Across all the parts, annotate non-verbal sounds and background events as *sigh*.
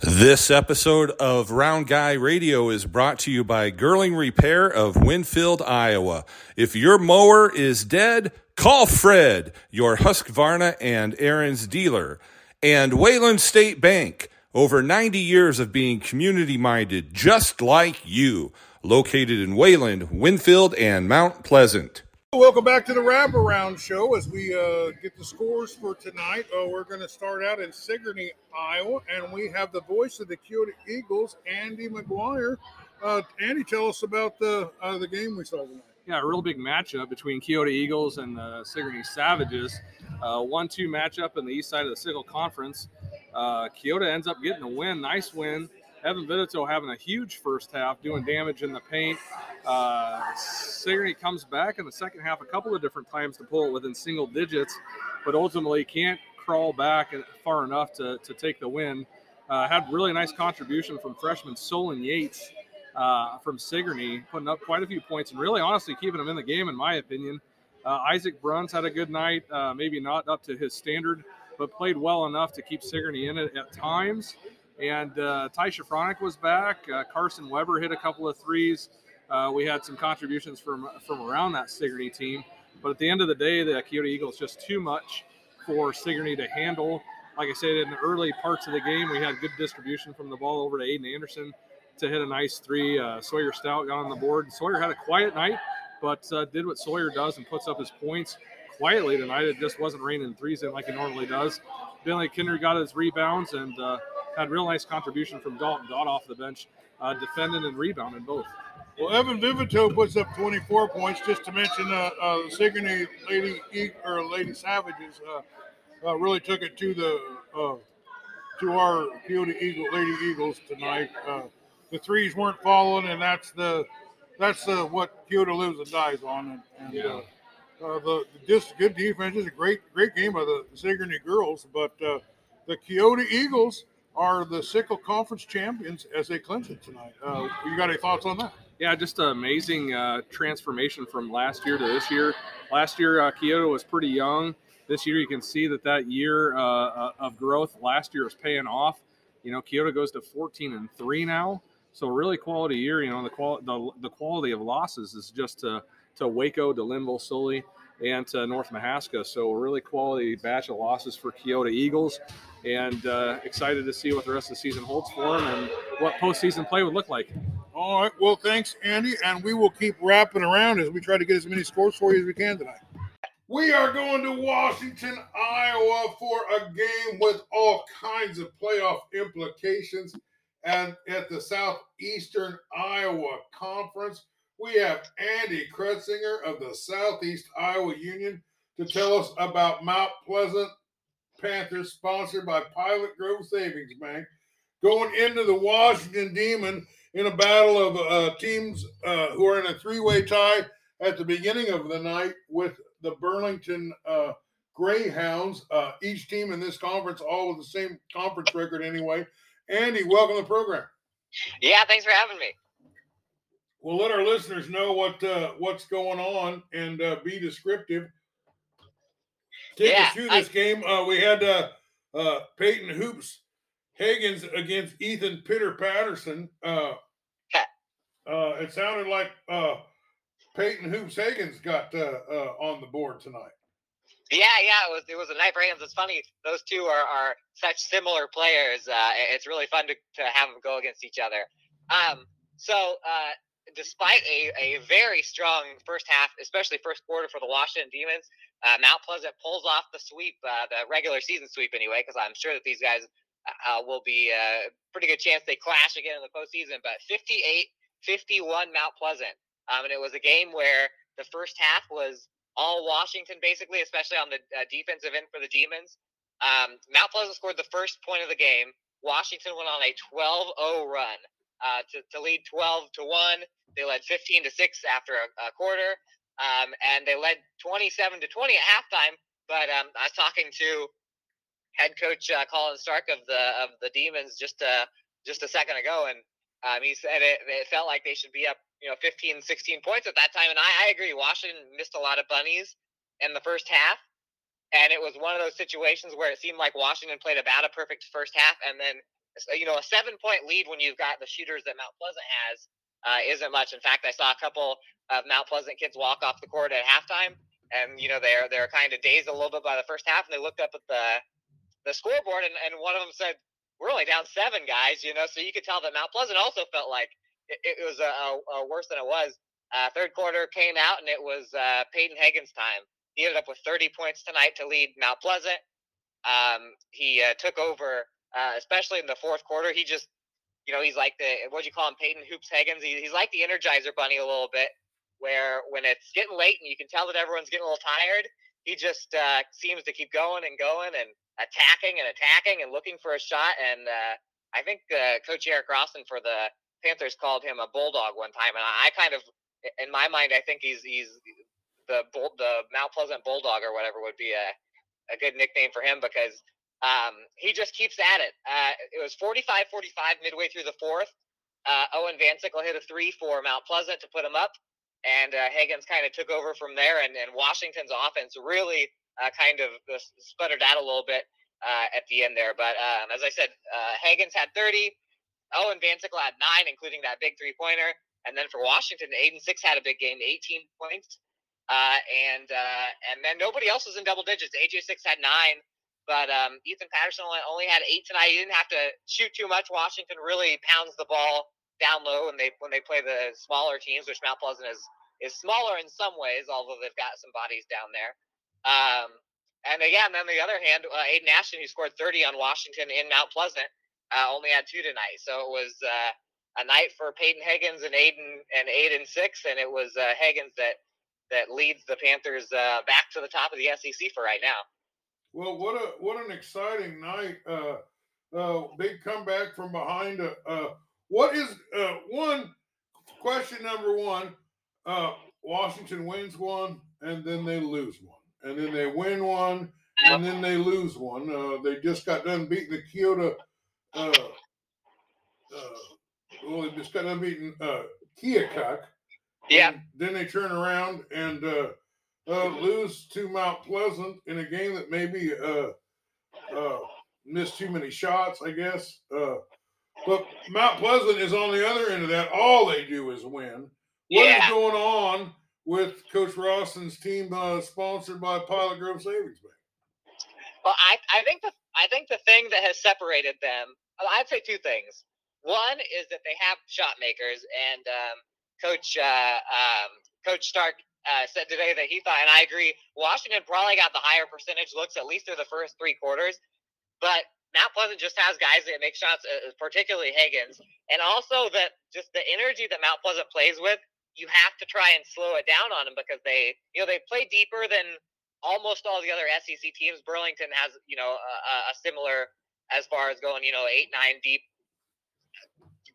This episode of Round Guy Radio is brought to you by Girling Repair of Winfield, Iowa. If your mower is dead, call Fred, your Husqvarna and Ariens dealer. And Wayland State Bank, over 90 years of being community minded, just like you, located in Wayland, Winfield, and Mount Pleasant. Welcome back to the Wraparound Show. As we uh, get the scores for tonight, uh, we're going to start out in Sigourney, Iowa, and we have the voice of the Keota Eagles, Andy McGuire. Uh, Andy, tell us about the uh, the game we saw tonight. Yeah, a real big matchup between Keota Eagles and the Sigourney Savages. Uh, one-two matchup in the east side of the Sickle Conference. Uh, Keota ends up getting a win, nice win. Evan Vitito having a huge first half, doing damage in the paint. Uh, Sigourney comes back in the second half a couple of different times to pull it within single digits, but ultimately can't crawl back far enough to, to take the win. Uh, had really nice contribution from freshman Solon Yates uh, from Sigourney, putting up quite a few points and really honestly keeping them in the game, in my opinion. Uh, Isaac Bruns had a good night, uh, maybe not up to his standard, but played well enough to keep Sigourney in it at times. And uh, Ty Shafronic was back. Uh, Carson Weber hit a couple of threes. Uh, we had some contributions from from around that Sigourney team. But at the end of the day, the Keota Eagles just too much for Sigourney to handle. Like I said, in the early parts of the game, we had good distribution from the ball over to Aiden Anderson to hit a nice three. Uh, Sawyer Stout got on the board. Sawyer had a quiet night, but uh, did what Sawyer does and puts up his points quietly tonight. It just wasn't raining threes in like he normally does. Billy Kinder got his rebounds and uh, had real nice contribution from Dalton Dodd off the bench, uh, defending and rebounding both. Well, Evan Vivito puts up 24 points. Just to mention, uh, uh, the Sigourney Lady or Lady Savages uh, uh, really took it to the uh, to our Keota Eagle Lady Eagles tonight. Uh, the threes weren't falling, and that's the that's uh, what Keota lives and dies on. And, and Yeah. uh, uh, the just good defense. It's a great great game by the Sigourney girls, but uh, the Keota Eagles are the Sickle Conference champions as they clinch it tonight. Uh, you got any thoughts on that? Yeah, just an amazing uh, transformation from last year to this year. Last year, uh, Keota was pretty young. This year, you can see that that year uh, uh, of growth last year is paying off. You know, Keota goes to 14 and three now, so really quality year. You know, the qual the, the quality of losses is just to to Waco, to Lynnville, Sully, and to North Mahaska. So a really quality batch of losses for Keota Eagles, and uh, excited to see what the rest of the season holds for them and what postseason play would look like. All right. Well, thanks, Andy, and we will keep wrapping around as we try to get as many scores for you as we can tonight. We are going to Washington, Iowa for a game with all kinds of playoff implications. And at the Southeastern Iowa Conference, we have Andy Kretzinger of the Southeast Iowa Union to tell us about Mount Pleasant Panthers, sponsored by Pilot Grove Savings Bank, going into the Washington Demon in a battle of uh, teams uh, who are in a three-way tie at the beginning of the night with the Burlington uh, Greyhounds. Uh, each team in this conference, all with the same conference record anyway. Andy, welcome to the program. Yeah, thanks for having me. We'll let our listeners know what uh, what's going on and uh, be descriptive. Take Yeah, us through I- this game. Uh, we had uh, uh, Peyton Hoops Higgins against Ethan Pitter Patterson. Uh, uh, it sounded like uh, Peyton Hoops Higgins got on the board tonight. Yeah, yeah, it was it was a night for Higgins. It's funny; those two are, are such similar players. Uh, it's really fun to, to have them go against each other. Um, so, uh, despite a, a very strong first half, especially first quarter for the Washington Demons, uh, Mount Pleasant pulls off the sweep, uh, the regular season sweep anyway, because I'm sure that these guys uh, will be a pretty good chance they clash again in the postseason. But 58 51 Mount Pleasant. Um, and it was a game where the first half was all Washington, basically, especially on the uh, defensive end for the Demons. Um, Mount Pleasant scored the first point of the game. Washington went on a 12 0 run uh, to, to lead 12 to 1. They led 15 to 6 after a, a quarter. Um, and they led 27 to 20 at halftime. But um, I was talking to head coach uh, Colin Stark of the of the Demons just uh, just a second ago, and um, he said it, it felt like they should be up, you know, 15, 16 points at that time. And I, I agree. Washington missed a lot of bunnies in the first half. And it was one of those situations where it seemed like Washington played about a perfect first half and then you know, a seven point lead when you've got the shooters that Mount Pleasant has uh, isn't much. In fact, I saw a couple of Mount Pleasant kids walk off the court at halftime, and you know they're they're kind of dazed a little bit by the first half, and they looked up at the the scoreboard, and, and one of them said, "We're only down seven guys," you know. So you could tell that Mount Pleasant also felt like it, it was a, a, a worse than it was. Uh, third quarter came out, and it was uh, Peyton Higgins' time. He ended up with 30 points tonight to lead Mount Pleasant. Um, he uh, took over, uh, especially in the fourth quarter. He just, you know, he's like the what do you call him, Peyton Hoops Higgins. He, he's like the Energizer Bunny a little bit, where when it's getting late and you can tell that everyone's getting a little tired, he just uh, seems to keep going and going and attacking and attacking and looking for a shot. And uh, I think uh, Coach Eric Rosson for the Panthers called him a bulldog one time, and I, I kind of, in my mind, I think he's he's the the Mount Pleasant bulldog or whatever would be a a good nickname for him because um, he just keeps at it. Uh, it was 45 45 midway through the fourth. Uh, Owen Van Sickle hit a three for Mount Pleasant to put him up, and uh, Higgins kind of took over from there. And, and Washington's offense really uh, kind of uh, sputtered out a little bit uh, at the end there. But um, as I said, Higgins had 30. Owen Van Sickle had nine, including that big three pointer. And then for Washington, Aiden Six had a big game, 18 points. Uh, and uh, and then nobody else was in double digits. AJ Six had nine, but um, Ethan Patterson only had eight tonight. He didn't have to shoot too much. Washington really pounds the ball down low when they when they play the smaller teams, which Mount Pleasant is is smaller in some ways, although they've got some bodies down there. Um, and again, on the other hand, uh, Aiden Ashton, who scored 30 on Washington in Mount Pleasant, uh, only had two tonight. So it was uh, a night for Peyton Higgins and Aiden and Aiden six, and it was uh, Higgins that that leads the Panthers uh, back to the top of the SEC for right now. Well, what a what an exciting night! Uh, uh, big comeback from behind. Uh, uh, what is uh, one question number one? Uh, Washington wins one, and then they lose one, and then they win one, and then they lose one. Uh, they just got done beating the Keota. Uh, uh, well, they just got done beating uh, Keokuk yeah. then they turn around and uh, lose to Mount Pleasant in a game that maybe uh, uh, missed too many shots, I guess. Uh, but Mount Pleasant is on the other end of that. All they do is win. What yeah. is going on with Coach Rawson's team, uh, sponsored by Pilot Grove Savings Bank? Well, I, I think the I think the thing that has separated them, I'd say two things. One is that they have shot makers, and um, Coach uh, um, Coach Stark uh, said today that he thought, and I agree, Washington probably got the higher percentage looks at least through the first three quarters, but Mount Pleasant just has guys that make shots, uh, particularly Higgins, and also that just the energy that Mount Pleasant plays with. You have to try and slow it down on them because they, you know, they play deeper than almost all the other SEC teams. Burlington has, you know, a, a similar as far as going, you know, eight nine deep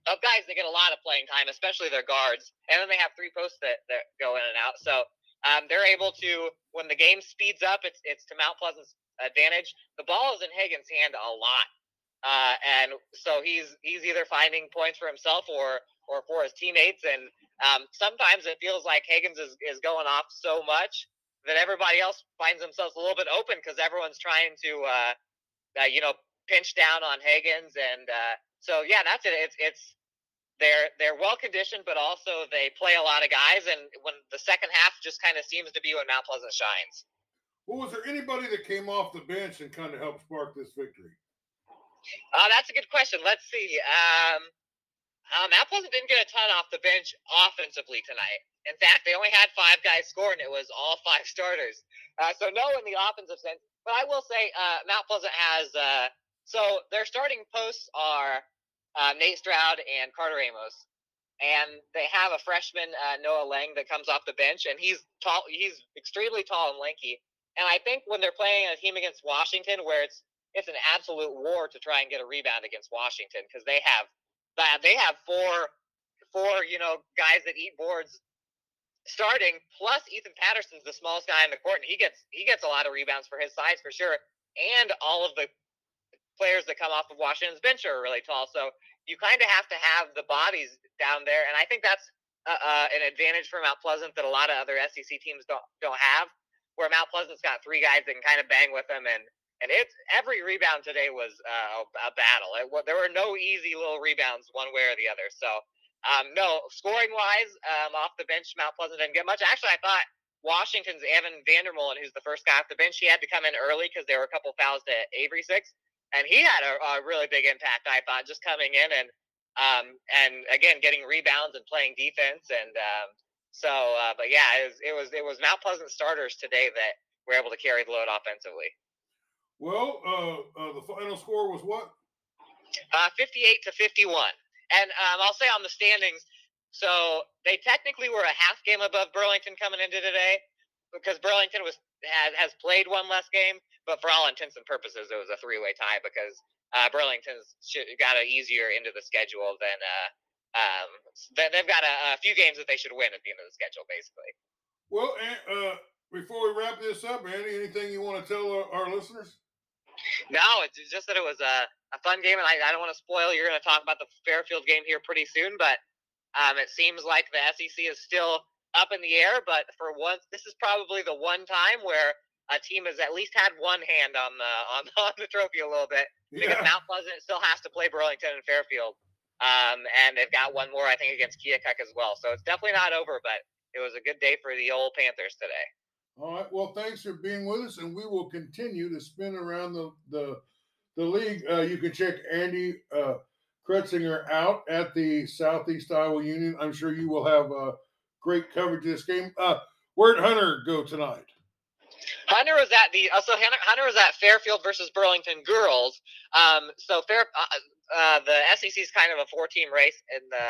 of guys that get a lot of playing time, especially their guards. And then they have three posts that, that go in and out. So um, they're able to, when the game speeds up, it's it's to Mount Pleasant's advantage. The ball is in Higgins' hand a lot, uh, and so he's he's either finding points for himself or or for his teammates. And um, sometimes it feels like Higgins is, is going off so much that everybody else finds themselves a little bit open because everyone's trying to, uh, uh, you know, pinch down on Higgins. And uh, so, yeah, that's it. It's it's they're they're well conditioned, but also they play a lot of guys. And when the second half just kind of seems to be when Mount Pleasant shines. Well, was there anybody that came off the bench and kind of helped spark this victory? Uh, that's a good question. Let's see. Um, uh, Mount Pleasant didn't get a ton off the bench offensively tonight. In fact, they only had five guys scoring. It was all five starters. Uh, so no in the offensive sense. But I will say uh, Mount Pleasant has uh, so their starting posts are uh, Nate Stroud and Carter Amos. And they have a freshman, uh, Noah Lang, that comes off the bench, and he's tall. He's extremely tall and lanky. And I think when they're playing a team against Washington, where it's it's an absolute war to try and get a rebound against Washington, because they have they have four four you know guys that eat boards starting. Plus Ethan Patterson's the smallest guy in the court, and he gets he gets a lot of rebounds for his size for sure. And all of the players that come off of Washington's bench are really tall. So you kind of have to have the bodies down there, and I think that's uh, uh, an advantage for Mount Pleasant that a lot of other SEC teams don't don't have. Where Mount Pleasant's got three guys that can kind of bang with them and and it's every rebound today was uh, a battle. It, there were no easy little rebounds one way or the other. So um, no, scoring wise, um, off the bench, Mount Pleasant didn't get much. Actually, I thought Washington's Evan Vandermolen, who's the first guy off the bench, he had to come in early because there were a couple fouls to Avery six, and he had a, a really big impact. I thought just coming in and um, and again getting rebounds and playing defense and um, so. Uh, but yeah, it was it was it was Mount Pleasant starters today that were able to carry the load offensively. Well, uh, uh, the final score was what? Uh, 58 to 51. And um, I'll say on the standings, so they technically were a half game above Burlington coming into today because Burlington was has, has played one less game, but for all intents and purposes, it was a three way tie because uh, Burlington's got an easier into the schedule than uh, um, they've got a, a, few games that they should win at the end of the schedule, basically. Well, uh, before we wrap this up, Andy, anything you want to tell our, our listeners? No, it's just that it was a, a fun game, and I, I don't want to spoil. You're going to talk about the Fairfield game here pretty soon, but um, it seems like the SEC is still up in the air. But for once, this is probably the one time where a team has at least had one hand on the *laughs* on, on the trophy a little bit because yeah. Mount Pleasant still has to play Burlington and Fairfield, um, and they've got one more I think against Keokuk as well. So it's definitely not over, but it was a good day for the old Panthers today. All right. Well, thanks for being with us, and we will continue to spin around the the, the league. Uh, you can check Andy uh, Kretzinger out at the Southeast Iowa Union. I'm sure you will have uh, great coverage of this game. Uh, where'd Hunter go tonight? Hunter was at the uh, so Hunter was at Fairfield versus Burlington girls. Um, so Fair uh, uh, the SEC is kind of a four team race in the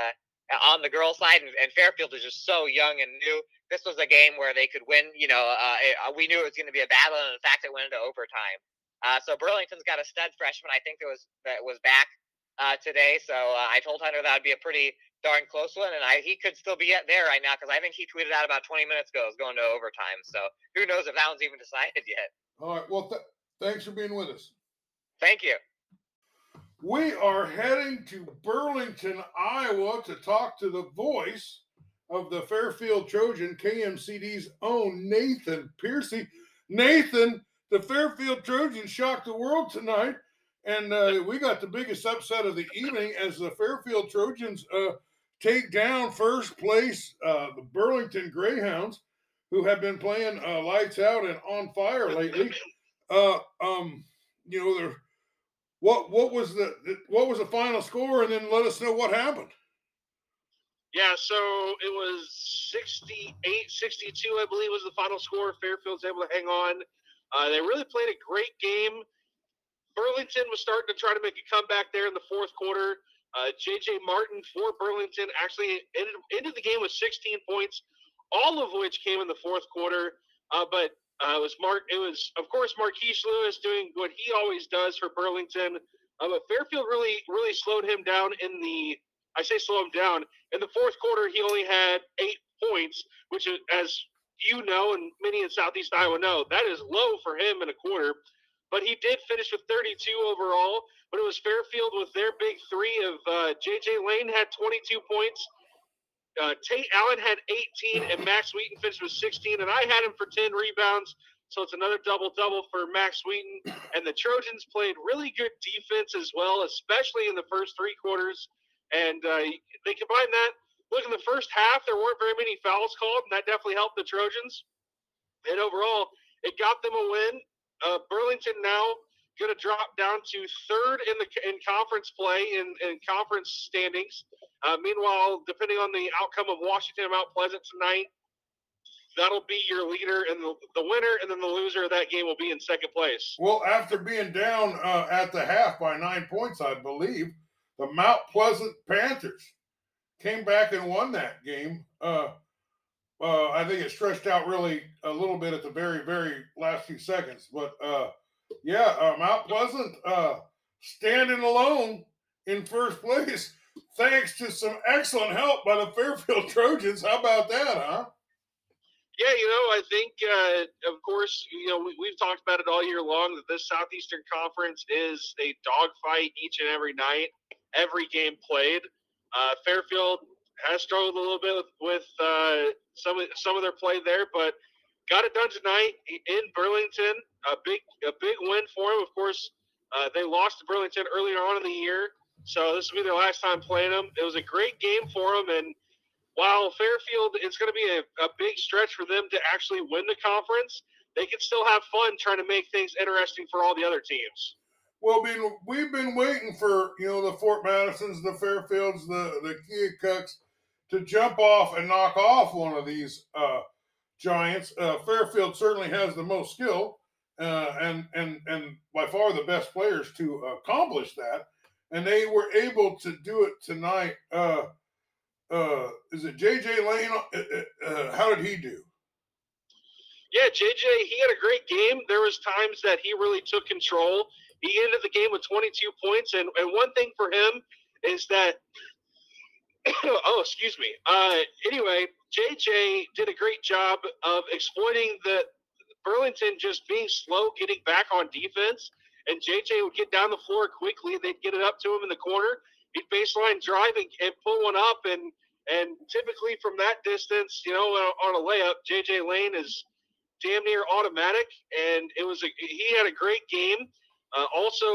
on the girls side, and, and Fairfield is just so young and new this was a game where they could win. You know, uh, uh, we knew it was going to be a battle, and in fact, it went into overtime. Uh, so Burlington's got a stud freshman. I think that was that was back uh, today. So uh, I told Hunter that would be a pretty darn close one, and I he could still be at there right now because I think he tweeted out about 20 minutes ago it's going to overtime. So who knows if that one's even decided yet? All right. Well, th- thanks for being with us. Thank you. We are heading to Burlington, Iowa to talk to the voice of the Fairfield Trojan, KMCD's own Nathan Piercy. Nathan, the Fairfield Trojans shocked the world tonight, and uh, we got the biggest upset of the evening as the Fairfield Trojans uh, take down first place uh, the Burlington Greyhounds, who have been playing uh, lights out and on fire lately. *laughs* Uh, um, you know, what what was the what was the final score, and then let us know what happened. Yeah, so it was 68 62, I believe, was the final score. Fairfield's able to hang on. Uh, they really played a great game. Burlington was starting to try to make a comeback there in the fourth quarter. Uh, JJ Martin for Burlington actually ended, ended the game with 16 points, all of which came in the fourth quarter. Uh, but uh, it was Mark. It was, of course, Marquise Lewis doing what he always does for Burlington. Uh, but Fairfield really, really slowed him down in the I say slow him down. In the fourth quarter, he only had eight points, which, is, as you know, and many in Southeast Iowa know, that is low for him in a quarter. But he did finish with 32 overall. But it was Fairfield with their big three of uh, J.J. Lane had 22 points. Uh, Tate Allen had 18, and Max Wheaton finished with 16. And I had him for 10 rebounds. So it's another double double for Max Wheaton. And the Trojans played really good defense as well, especially in the first three quarters. And uh, they combined that. Look, in the first half, there weren't very many fouls called, and that definitely helped the Trojans. And overall, it got them a win. Uh, Burlington now going to drop down to third in the in conference play in, in conference standings. Uh, meanwhile, depending on the outcome of Washington and Mount Pleasant tonight, that'll be your leader and the, the winner, and then the loser of that game will be in second place. Well, after being down uh, at the half by nine points, I believe the Mount Pleasant Panthers came back and won that game. Uh, uh, I think it stretched out really a little bit at the very, very last few seconds. But uh, yeah, uh, Mount Pleasant uh, standing alone in first place, *laughs* thanks to some excellent help by the *laughs* Fairfield Trojans. How about that, huh? Yeah, you know, I think, uh, of course, you know, we, have talked about it all year long that this Southeastern Conference is a dogfight each and every night every game played. Uh, Fairfield has struggled a little bit with, with uh, some of some of their play there, but got it done tonight in Burlington. a big a big win for them. Of course, uh, they lost to Burlington earlier on in the year, so this will be their last time playing them. It was a great game for them, and while Fairfield it's going to be a, a big stretch for them to actually win the conference, they can still have fun trying to make things interesting for all the other teams. Well, been we've been waiting for you know the Fort Madisons, the Fairfields, the the Keokuks to jump off and knock off one of these uh, giants. Uh, Fairfield certainly has the most skill uh, and and and by far the best players to accomplish that, and they were able to do it tonight. Uh, uh, is it JJ Lane? Uh, how did he do? Yeah, JJ, he had a great game. There was times that he really took control. He ended the game with 22 points, and, and one thing for him is that *coughs* oh, excuse me. Uh, anyway, JJ did a great job of exploiting the Burlington just being slow getting back on defense. And JJ would get down the floor quickly. They'd get it up to him in the corner. He'd baseline drive and, and pull one up. And and typically from that distance, you know, on a layup, JJ Lane is damn near automatic. And it was a he had a great game. Uh, also,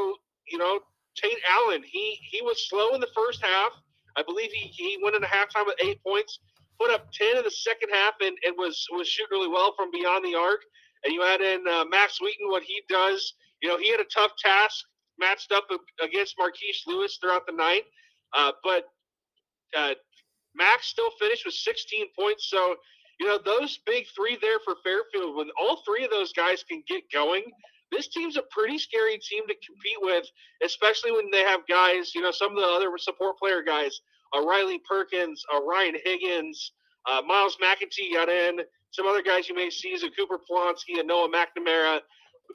you know, Tate Allen, he he was slow in the first half I believe he, he went into halftime with eight points, put up 10 in the second half, and, and was, was shooting really well from beyond the arc. And you add in uh, Max Wheaton, what he does. You know, he had a tough task matched up against Marquise Lewis throughout the night. Uh, but uh, Max still finished with 16 points. So, you know, those big three there for Fairfield, when all three of those guys can get going, this team's a pretty scary team to compete with, especially when they have guys, you know, some of the other support player guys, uh, Riley Perkins, uh, Ryan Higgins, uh, Miles McEntee got in, some other guys you may see is a Cooper Polonsky and Noah McNamara.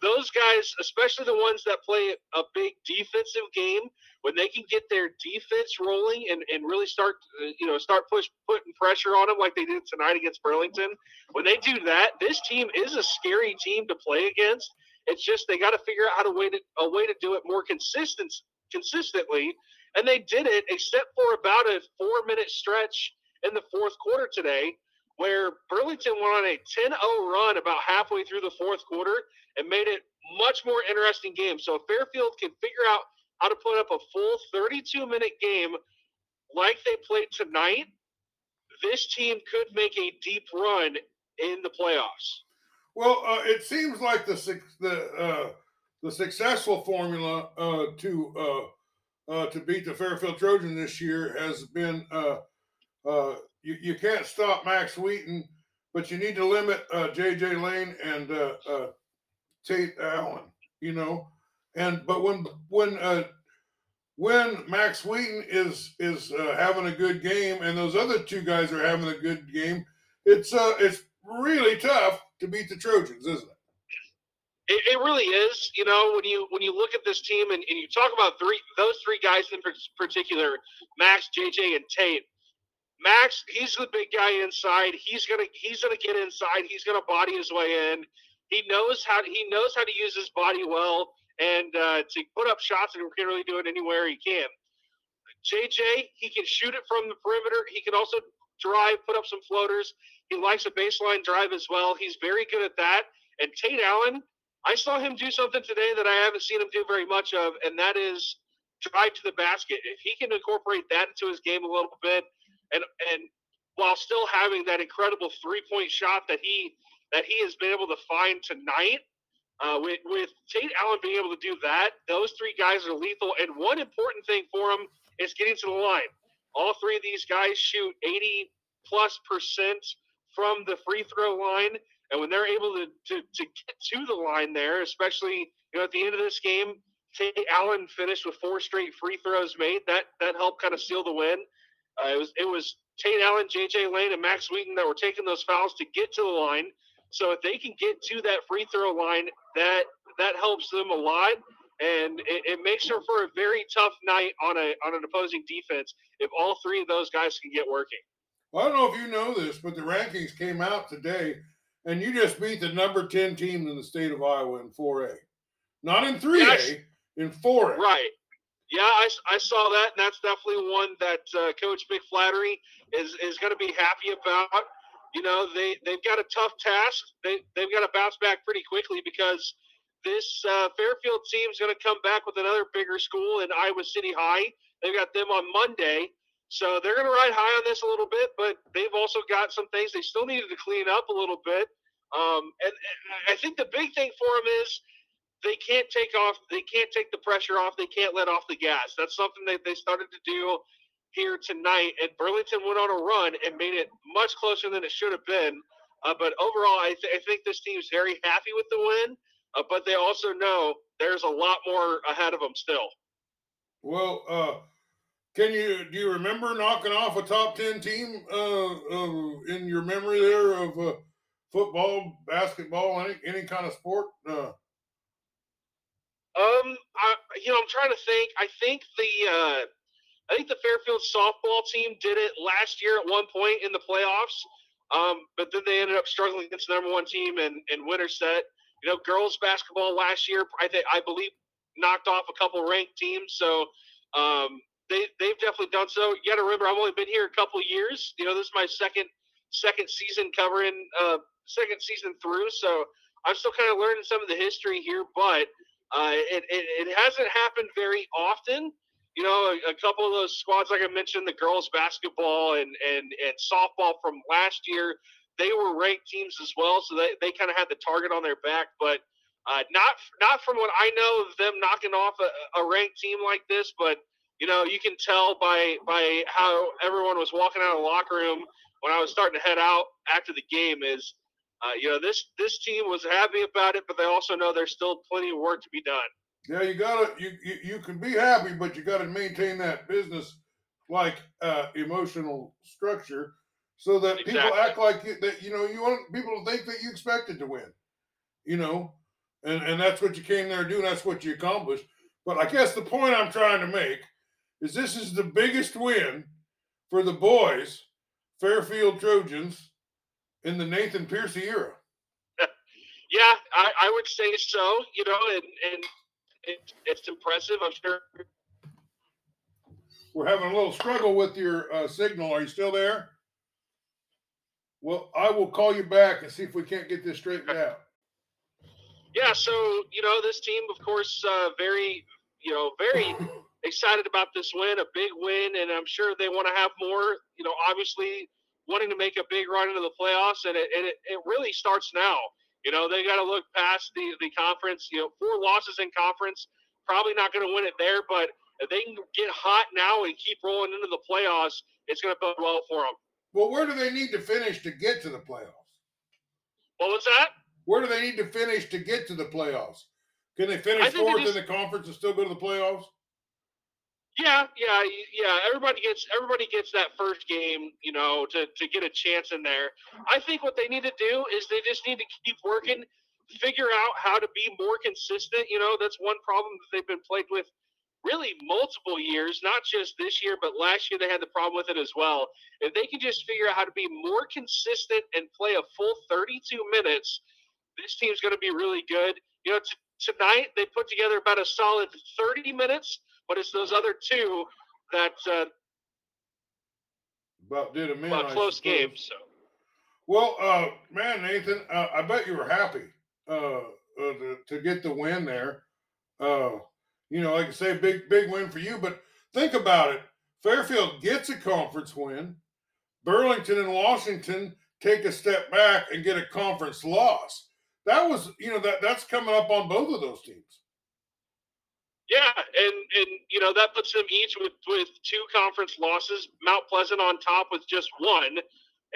Those guys, especially the ones that play a big defensive game, when they can get their defense rolling and, and really start, uh, you know, start push putting pressure on them like they did tonight against Burlington. When they do that, this team is a scary team to play against. It's just they got to figure out to way to a way to do it more consistent consistently, and they did it, except for about a four minute stretch in the fourth quarter today, where Burlington went on a 10-0 run about halfway through the fourth quarter and made it much more interesting game. So if Fairfield can figure out how to put up a full 32 minute game like they played tonight, this team could make a deep run in the playoffs. Well, uh, it seems like the the uh, the successful formula uh, to uh, uh, to beat the Fairfield Trojan this year has been uh, you, you can't stop Max Wheaton, but you need to limit J.J. Lane and Tate Allen. You know, and but when when when Max Wheaton is is having a good game and those other two guys are having a good game, it's uh it's really tough to beat the Trojans, isn't it? It, it really is. You know, when you when you look at this team and, and you talk about three those three guys in particular, Max, JJ, and Tate. Max, he's the big guy inside. He's gonna he's gonna get inside. He's gonna body his way in. He knows how to, he knows how to use his body well and uh, to put up shots and can really do it anywhere he can. JJ, he can shoot it from the perimeter. He can also drive, put up some floaters. He likes a baseline drive as well. He's very good at that. And Tate Allen, I saw him do something today that I haven't seen him do very much of, and that is drive to the basket. If he can incorporate that into his game a little bit, and and while still having that incredible three point shot that he that he has been able to find tonight, uh, with with Tate Allen being able to do that, those three guys are lethal. And one important thing for him is getting to the line. All three of these guys shoot 80 plus percent from the free throw line. And when they're able to, to, to get to the line there, especially you know at the end of this game, Tate Allen finished with four straight free throws made. That that helped kind of seal the win. Uh, it was it was Tate Allen, J.J. Lane, and Max Wheaton that were taking those fouls to get to the line. So if they can get to that free throw line, that that helps them a lot, and it, it makes for for a very tough night on a on an opposing defense if all three of those guys can get working. Well, I don't know if you know this, but the rankings came out today, and you just beat the number 10 team in the state of Iowa in 4A. Not in 3A, yes. in 4A. Right. Yeah, I, I saw that, and that's definitely one that uh, Coach McFlattery is, is going to be happy about. You know, they, they've got a tough task. They, they've got to bounce back pretty quickly because this uh, Fairfield team is going to come back with another bigger school in Iowa City High. They've got them on Monday. So they're going to ride high on this a little bit, but they've also got some things they still needed to clean up a little bit. Um, and, and I think the big thing for them is they can't take off, they can't take the pressure off, they can't let off the gas. That's something that they started to do here tonight. And Burlington went on a run and made it much closer than it should have been. Uh, but overall, I, th- I think this team's very happy with the win, uh, but they also know there's a lot more ahead of them still. Well, uh, can you do you remember knocking off a top ten team uh, in your memory there of uh, football, basketball, any any kind of sport? Uh? Um, I you know I'm trying to think. I think the uh, I think the Fairfield softball team did it last year at one point in the playoffs. Um, but then they ended up struggling against the number one team in, in Winterset. You know, girls basketball last year, I think I believe knocked off a couple ranked teams. So um, they they've definitely done so. You got to remember, I've only been here a couple years. You know, this is my second second season covering uh, second season through. So I'm still kind of learning some of the history here, but uh, it, it, it hasn't happened very often you know, a, a, couple of those squads, like I mentioned, the girls basketball and, and, and softball from last year, they were ranked teams as well. So they, they kind of had the target on their back, but uh, not, not from what I know of them knocking off a, a ranked team like this, but you know, you can tell by, by how everyone was walking out of the locker room when I was starting to head out after the game is, uh, you know, this, this team was happy about it, but they also know there's still plenty of work to be done. Yeah, you gotta you, you you can be happy, but you gotta maintain that business like uh, emotional structure so that exactly. people act like you, that you know you want people to think that you expected to win. You know, and and that's what you came there to do. That's what you accomplished. But I guess the point I'm trying to make is this is the biggest win for the boys, Fairfield Trojans, in the Nathan Piercy era. *laughs* yeah, I, I would say so. You know, and and it's, it's impressive. I'm sure. We're having a little struggle with your uh, signal. Are you still there? Well, I will call you back and see if we can't get this straightened out. Yeah, so you know this team, of course, uh, very you know very *laughs* excited about this win, a big win, and I'm sure they want to have more. You know, obviously wanting to make a big run into the playoffs, and it, and it, it really starts now. You know, they got to look past the, the conference. You know, four losses in conference, probably not going to win it there, but if they can get hot now and keep rolling into the playoffs, it's going to bode well for them. Well, where do they need to finish to get to the playoffs? What was that? Where do they need to finish to get to the playoffs? Can they finish fourth they just, in the conference and still go to the playoffs? Yeah, yeah, yeah. Everybody gets everybody gets that first game, you know, to to get a chance in there. I think what they need to do is they just need to keep working, figure out how to be more consistent. You know, that's one problem that they've been plagued with really multiple years, not just this year, but last year they had the problem with it as well. If they can just figure out how to be more consistent and play a full 32 minutes, this team's going to be really good. You know, t- tonight they put together about a solid 30 minutes but it's those other two that uh, about did a minute. About close games. So. Well, uh, man, Nathan, uh, I bet you were happy uh, uh, to, to, get the win there. Uh, you know, like I say, big big win for you. But think about it: Fairfield gets a conference win. Burlington and Washington take a step back and get a conference loss. That was, you know, that that's coming up on both of those teams. Yeah, and and you know that puts them each with with two conference losses. Mount Pleasant on top with just one,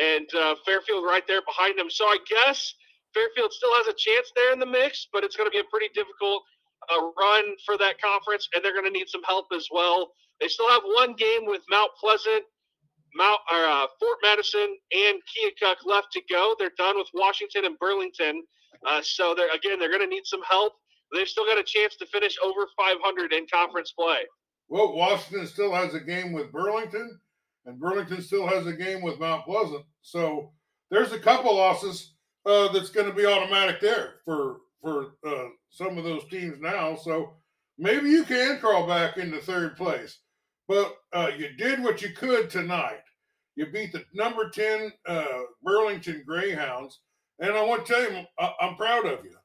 and uh, Fairfield right there behind them. So I guess Fairfield still has a chance there in the mix, but it's going to be a pretty difficult uh, run for that conference, and they're going to need some help as well. They still have one game with Mount Pleasant, Mount or uh, Fort Madison, and Keokuk left to go. They're done with Washington and Burlington, uh, so they're again they're going to need some help they've still got a chance to finish over 500 in conference play. Well, Washington still has a game with Burlington, and Burlington still has a game with Mount Pleasant. So there's a couple losses uh, that's going to be automatic there for for uh, some of those teams now. So maybe you can crawl back into third place. But uh, you did what you could tonight. You beat the number 10 uh, Burlington Greyhounds. And I want to tell you, I'm proud of you.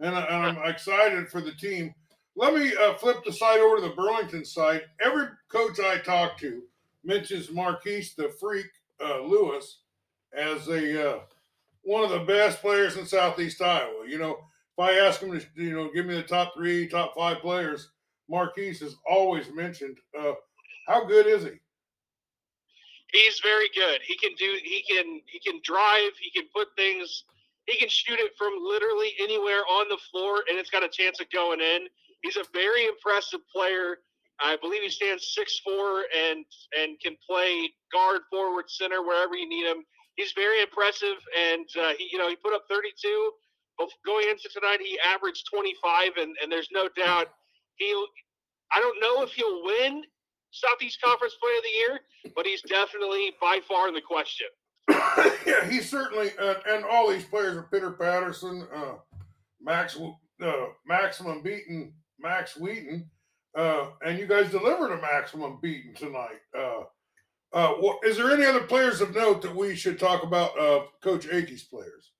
And, I- and I'm excited for the team. Let me uh, flip the side over to the Burlington side. Every coach I talk to mentions Marquise the Freak uh, Lewis as a uh, one of the best players in Southeast Iowa. You know, if I ask him to, you know, give me the top three, top five players, Marquise is always mentioned. Uh, how good is he? He's very good. He can do. He can. He can drive. He can put things. He can shoot it from literally anywhere on the floor, and it's got a chance of going in. He's a very impressive player. I believe he stands six four and and can play guard, forward, center, wherever you need him. He's very impressive, and uh, he you know he put up 32. Going into tonight, he averaged 25, and and there's no doubt he. I don't know if he'll win Southeast Conference Player of the Year, but he's definitely by far in the question. *coughs* yeah, he's certainly, uh, and all these players are Peter Patterson, uh, Max, uh, Maximum beating Max Wheaton, uh, and you guys delivered a Maximum beating tonight. Uh, uh, is there any other players of note that we should talk about? Coach Akey's players.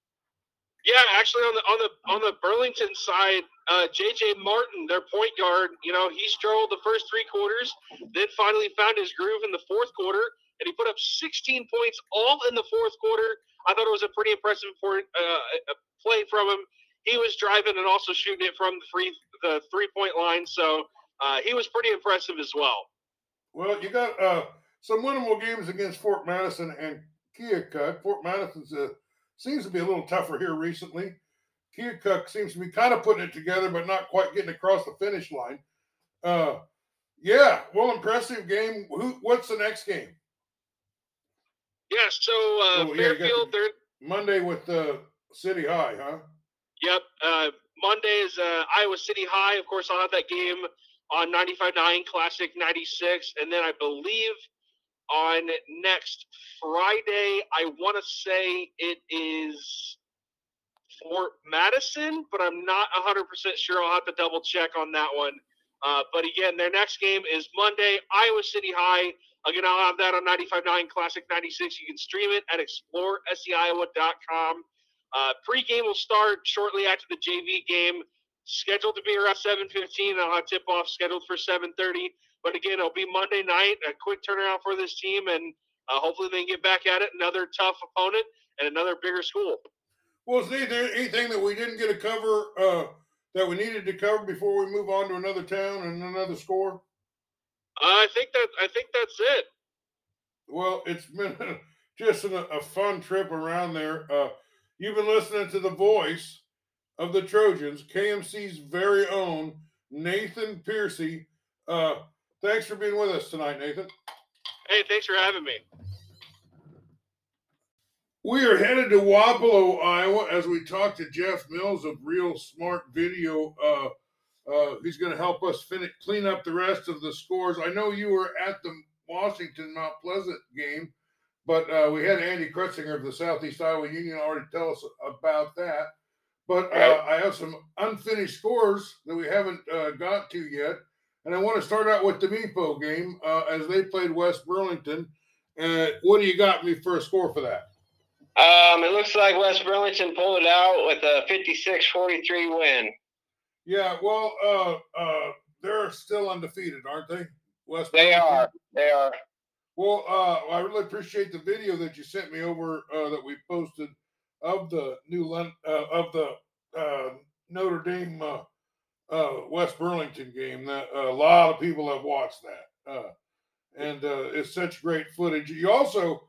Yeah, actually, on the on the on the Burlington side, uh, JJ Martin, their point guard, you know, he struggled the first three quarters, then finally found his groove in the fourth quarter, and he put up 16 points all in the fourth quarter. I thought it was a pretty impressive uh, play from him. He was driving and also shooting it from the free the three point line, so uh, he was pretty impressive as well. Well, you got uh, some winnable games against Fort Madison and Keokuk. Fort Madison a seems to be a little tougher here recently. Keokuk seems to be kind of putting it together, but not quite getting across the finish line. Uh, yeah, well, impressive game. Who? What's the next game? Yeah, so uh, Oh, yeah, Fairfield, the- Monday with uh, City High, huh? Yep. Uh, Monday is uh, Iowa City High. Of course, I'll have that game on 95.9 Classic 96. And then I believe on next Friday, I want to say it is Fort Madison, but I'm not 100% sure. I'll have to double check on that one. Uh, but again, their next game is Monday, Iowa City High. Again, I'll have that on 95.9 Classic 96. You can stream it at exploreseiowa.com. Uh, pre-game will start shortly after the JV game, scheduled to be around 7:15. I'll have tip-off scheduled for 7:30. But again, it'll be Monday night. A quick turnaround for this team, and uh, hopefully they can get back at it. Another tough opponent and another bigger school. Well, is there anything that we didn't get to cover uh, that we needed to cover before we move on to another town and another score? I think that I think that's it. Well, it's *laughs* been just a, a fun trip around there. Uh, you've been listening to the voice of the Trojans, KMC's very own Nathan Piercy. Uh, thanks for being with us tonight, Nathan. Hey, thanks for having me. We are headed to Wapello, Iowa, as we talk to Jeff Mills of Real Smart Video. Uh, uh, he's going to help us finish, clean up the rest of the scores. I know you were at the Washington Mount Pleasant game, but uh, we had Andy Kretzinger of the Southeast Iowa Union already tell us about that. But uh, I have some unfinished scores that we haven't uh, got to yet. And I want to start out with the Mepo game uh, as they played West Burlington. Uh, what do you got me for a score for that? Um, it looks like West Burlington pulled it out with a 56-43 win. Yeah, well, uh, uh, they're still undefeated, aren't they? West. They Burlington? are. They are. Well, uh, I really appreciate the video that you sent me over uh, that we posted of the new Lon- uh, of the uh, Notre Dame uh, uh, West Burlington game. That a lot of people have watched that, uh, and uh, it's such great footage. You also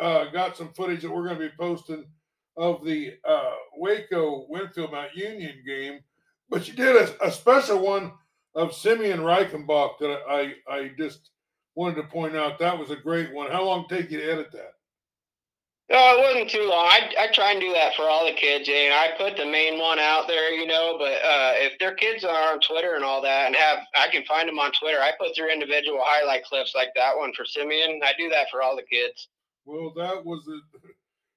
uh, got some footage that we're going to be posting of the uh, Waco Winfield Mount Union game, but you did a, a special one of Simeon Reichenbach that I I just wanted to point out. That was a great one. How long did it take you to edit that? No, it wasn't too long. I, I try and do that for all the kids, and I put the main one out there, you know. But uh, if their kids are on Twitter and all that, and have I can find them on Twitter, I put their individual highlight clips like that one for Simeon. I do that for all the kids. Well, that was a.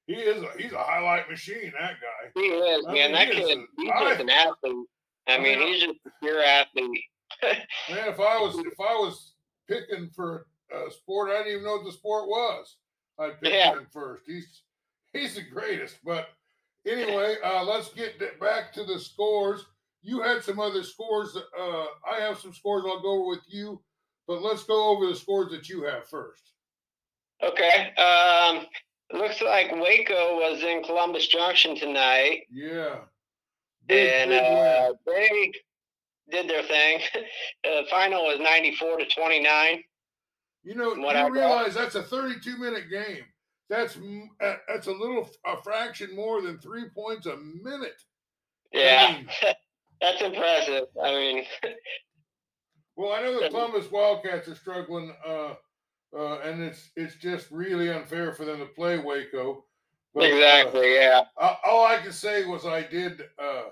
He is a he's a highlight machine. That guy. He is, I man. mean, that is kid, a- he's I- just an athlete. I I mean, he's just a pure athlete. *laughs* Man, if I was if I was picking for a sport, I didn't even know what the sport was. I'd pick Yeah. him first. He's he's the greatest. But anyway, uh, let's get back to the scores. You had some other scores. Uh, I have some scores. I'll go over with you, but let's go over the scores that you have first. Okay. Um, looks like Waco was in Columbus Junction tonight. Yeah. Big, and big uh, they did their thing. the *laughs* final was 94 to 29. You know, you realize that's a 32 minute game. That's that's a little a fraction more than three points a minute. Yeah, I mean, *laughs* that's impressive. I mean, *laughs* well, I know the Columbus Wildcats are struggling, uh, uh, and it's it's just really unfair for them to play Waco. But, exactly. Uh, yeah. all I can say was I did uh,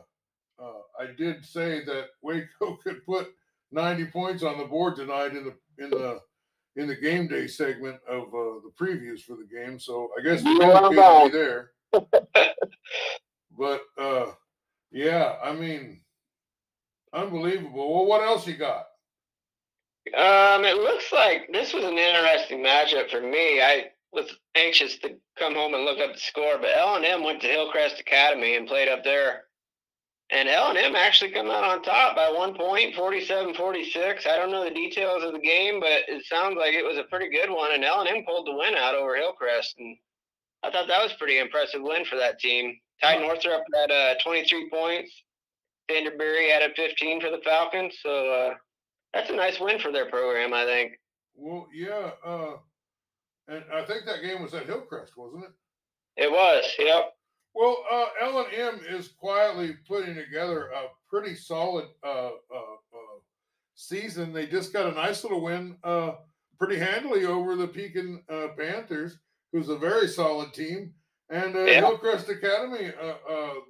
uh, I did say that Waco *laughs* could put 90 points on the board tonight in the in the in the game day segment of uh, the previews for the game. So I guess the going be there. *laughs* but uh, yeah, I mean, unbelievable. Well, what else you got? Um, it looks like this was an interesting matchup for me. I was anxious to come home and look up the score, but L and M went to Hillcrest Academy and played up there and L&M actually come out on top by one point, 47-46. I don't know the details of the game, but it sounds like it was a pretty good one. And L&M pulled the win out over Hillcrest, and I thought that was pretty impressive win for that team. Ty Northrup had uh, 23 points. Sanderberry added 15 for the Falcons, so uh, that's a nice win for their program, I think. Well, yeah, uh, and I think that game was at Hillcrest, wasn't it? It was. Yep. Well, uh, L and M is quietly putting together a pretty solid uh, uh, uh, season. They just got a nice little win, uh, pretty handily over the Pekin uh, Panthers, who's a very solid team. And yeah. Hillcrest Academy,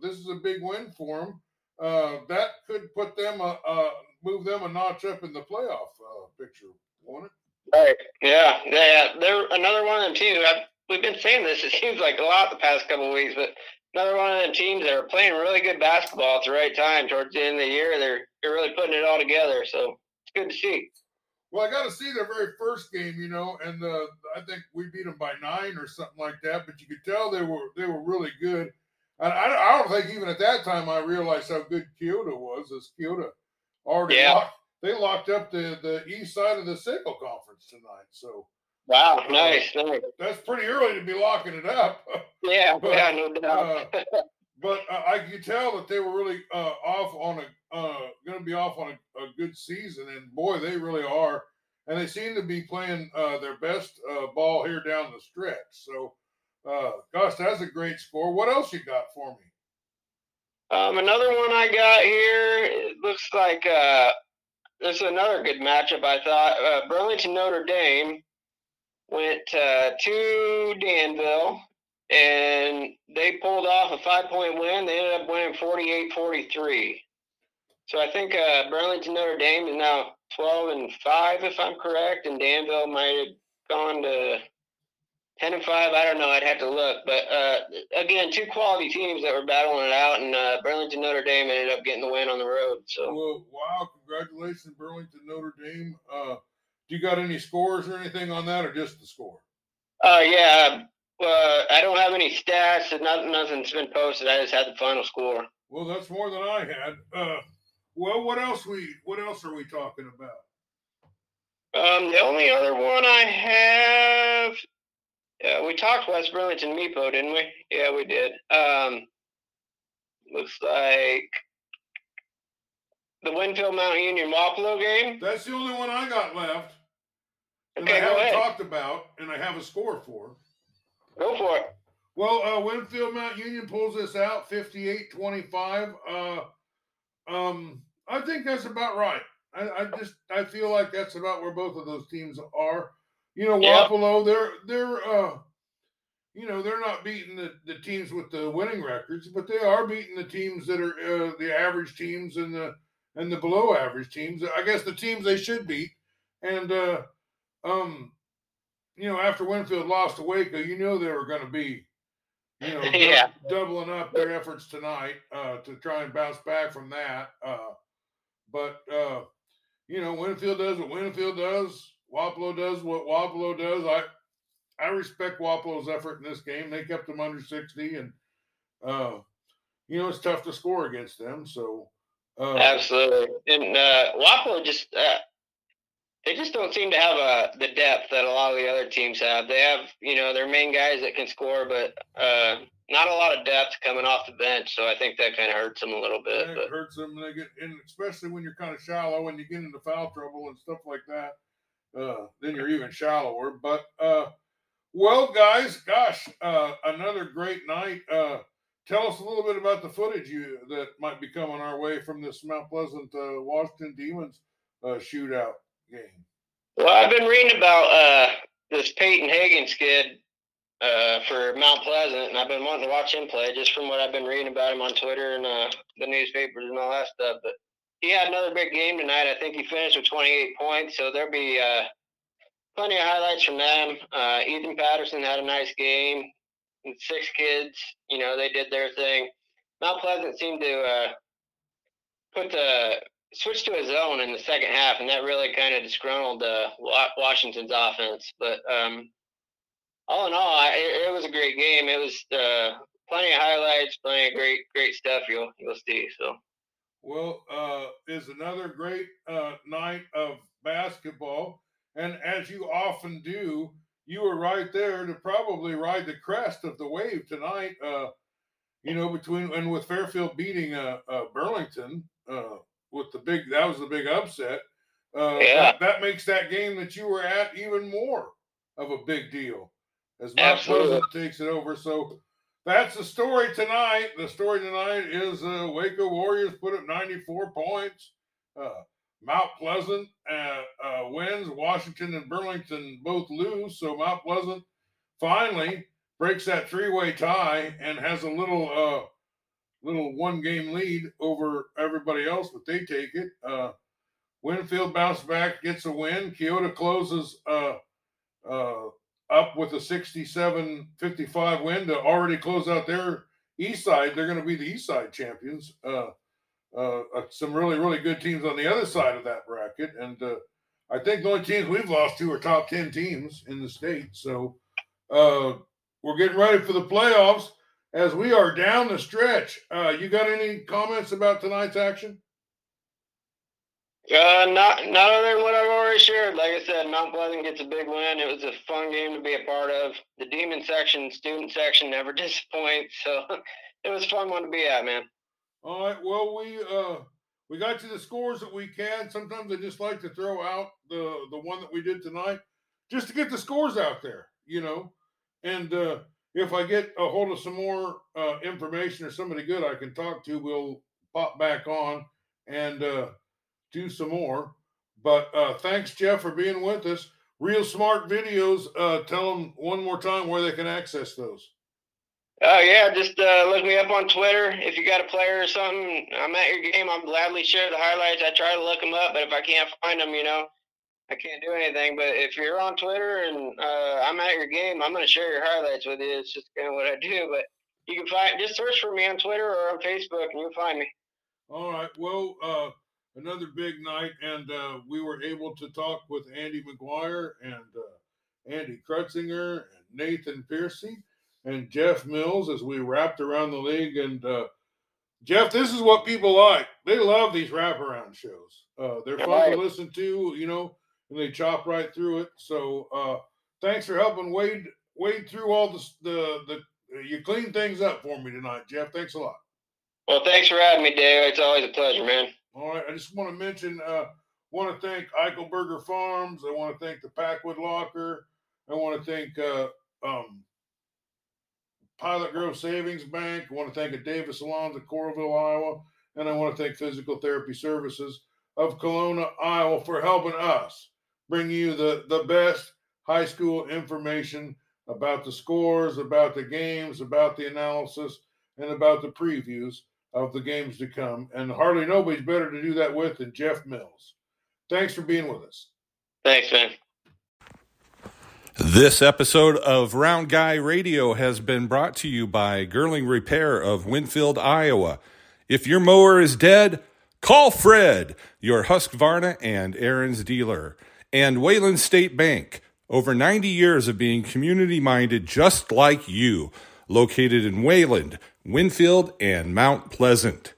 this is a big win for them. that could put them, move them a notch up in the playoff picture, won't it? Right. Yeah. Yeah. They're another one of them teams. I've, we've been saying this. It seems like a lot the past couple of weeks, but another one of them teams that are playing really good basketball at the right time towards the end of the year. They're they're really putting it all together. So it's good to see. Well, I got to see their very first game, you know, and uh, I think we beat them by nine or something like that. But you could tell they were they were really good. And I, I don't think even at that time I realized how good Keota was. As Keota already yeah. locked, they locked up the the east side of the Sickle Conference tonight. So Wow, nice, nice. That's pretty early to be locking it up. *laughs* Yeah, *laughs* but, yeah, no doubt. uh, *laughs* but uh, I could tell that they were really uh, off on a uh, going to be off on a, a, good season, and boy, they really are. And they seem to be playing uh, their best uh, ball here down the stretch. So, gosh, that's a great score. What else you got for me? Um, another one I got here. It looks like uh, this is another good matchup. I thought Burlington Notre Dame went uh, to Danville and they pulled off a five point win. They ended up winning 48 43. So I think uh, Burlington Notre Dame is now 12 and 5, if I'm correct, and Danville might have gone to 10 and 5. I don't know. I'd have to look. But uh, again, two quality teams that were battling it out, and uh, Burlington Notre Dame ended up getting the win on the road. So, well, wow, congratulations, Burlington Notre Dame. Uh, do you got any scores or anything on that, or just the score? Uh, yeah. Uh, I don't have any stats. Nothing, nothing's been posted. I just had the final score. Well, that's more than I had. Uh, well, what else we? What else are we talking about? Um, the only other one I have. Yeah, we talked West Burlington Mepo, didn't we? Yeah, we did. Um, looks like the Winfield Mount Union Wapello game? That's the only one I got left. And okay, I haven't ahead. talked about, and I have a score for. Go for it. Well, uh, Winfield Mount Union pulls this out 58 25. Uh, um, I think that's about right. I, I, just I feel like that's about where both of those teams are. You know, Wapello, they're they're uh, you know they're not beating the, the teams with the winning records, but they are beating the teams that are uh, the average teams and the and the below average teams. I guess the teams they should beat. And uh, um, you know, after Winfield lost to Waco, you know they were going to be, you know, *laughs* yeah. doubling up their efforts tonight uh, to try and bounce back from that. Uh, but uh, you know, Winfield does what Winfield does. Wapello does what Wapello does. I I respect Wapello's effort in this game. They kept them under sixty, and uh, you know, it's tough to score against them. So, uh, absolutely. And uh, Wapello just, uh, they just don't seem to have uh, the depth that a lot of the other teams have. They have, you know, their main guys that can score, but uh, not a lot of depth coming off the bench. So I think that kind of hurts them a little bit. It but. hurts them. They get, and especially when you're kind of shallow and you get into foul trouble and stuff like that. Uh, then you're even shallower. But uh, well, guys, gosh, uh, another great night. Uh, tell us a little bit about the footage you that might be coming our way from this Mount Pleasant uh, Washington Demons uh, shootout game. Well, I've been reading about uh, this Peyton Higgins kid uh, for Mount Pleasant, and I've been wanting to watch him play just from what I've been reading about him on Twitter and uh, the newspapers and all that stuff. But he had another big game tonight. I think he finished with 28 points, so there'll be uh, plenty of highlights from them. Uh, Ethan Patterson had a nice game. Six kids, you know, they did their thing. Mount Pleasant seemed to uh, put the switch to a zone in the second half, and that really kind of disgruntled uh, Washington's offense. But um, all in all, I, it, it, was a great game. It was uh, plenty of highlights, plenty of great, great stuff. You'll you'll see. So. Well, is another great uh, night of basketball, and as you often do, you were right there to probably ride the crest of the wave tonight. Uh, you know, between and with Fairfield beating uh, uh, Burlington uh, with the big that was the big upset. Uh, yeah. that, that, makes that game that you were at even more of a big deal as Mount Pleasant takes it over. So that's the story tonight. The story tonight is uh, Waco Warriors put up 94 points. Uh, Mount Pleasant uh, uh, wins. Washington and Burlington both lose. So Mount Pleasant finally breaks that three-way tie and has a little uh, little one-game lead over everybody else, but they take it. Uh, Winfield bounces back, gets a win. Keota closes up with a 67-55 win to already close out their east side. They're going to be the east side champions. Uh, uh, uh, some really, really good teams on the other side of that bracket. And uh, I think the only teams we've lost to are top 10 teams in the state. So uh, we're getting ready for the playoffs as we are down the stretch. Uh, you got any comments about tonight's action? Uh, not not other than what I've already shared. Like I said, Mount Pleasant gets a big win. It was a fun game to be a part of. The demon section, student section never *laughs* disappoints. So it was a fun one to be at, man. All right. Well, we uh we got you the scores that we can. Sometimes I just like to throw out the the one that we did tonight, just to get the scores out there, you know. And uh if I get a hold of some more uh, information or somebody good I can talk to, we'll pop back on and uh, do some more. But uh, thanks, Jeff, for being with us. Real smart videos. Uh, tell them one more time where they can access those. Oh yeah, just uh, look me up on Twitter. If you got a player or something, I'm at your game. I'm gladly share the highlights. I try to look them up, but if I can't find them, you know, I can't do anything. But if you're on Twitter and uh, I'm at your game, I'm gonna share your highlights with you. It's just kind of what I do. But you can find just search for me on Twitter or on Facebook, and you'll find me. All right. Well, uh, another big night, and uh, we were able to talk with Andy McGuire and uh, Andy Krutzinger and Nathan Piercy and Jeff Mills as we wrapped around the league. And uh, Jeff, this is what people like. They love these wraparound shows. Uh, they're fun to listen to, you know, and they chop right through it. So uh, thanks for helping wade wade through all the the the. You clean things up for me tonight, Jeff. Thanks a lot. Well, thanks for having me, Dave. It's always a pleasure, man. All right. I just want to mention, uh, want to thank Eichelberger Farms. I want to thank the Packwood Locker. I want to thank uh, um, Pilot Grove Savings Bank. I want to thank a Davis Salons of Coralville, Iowa. And I want to thank Physical Therapy Services of Kalona, Iowa for helping us bring you the, the best high school information about the scores, about the games, about the analysis, and about the previews of the games to come. And hardly nobody's better to do that with than Jeff Mills. Thanks for being with us. Thanks, man. This episode of Round Guy Radio has been brought to you by Girling Repair of Winfield, Iowa. If your mower is dead, call Fred, your Husqvarna and Ariens dealer, and Wayland State Bank. Over 90 years of being community minded just like you, located in Wayland, Winfield, and Mount Pleasant.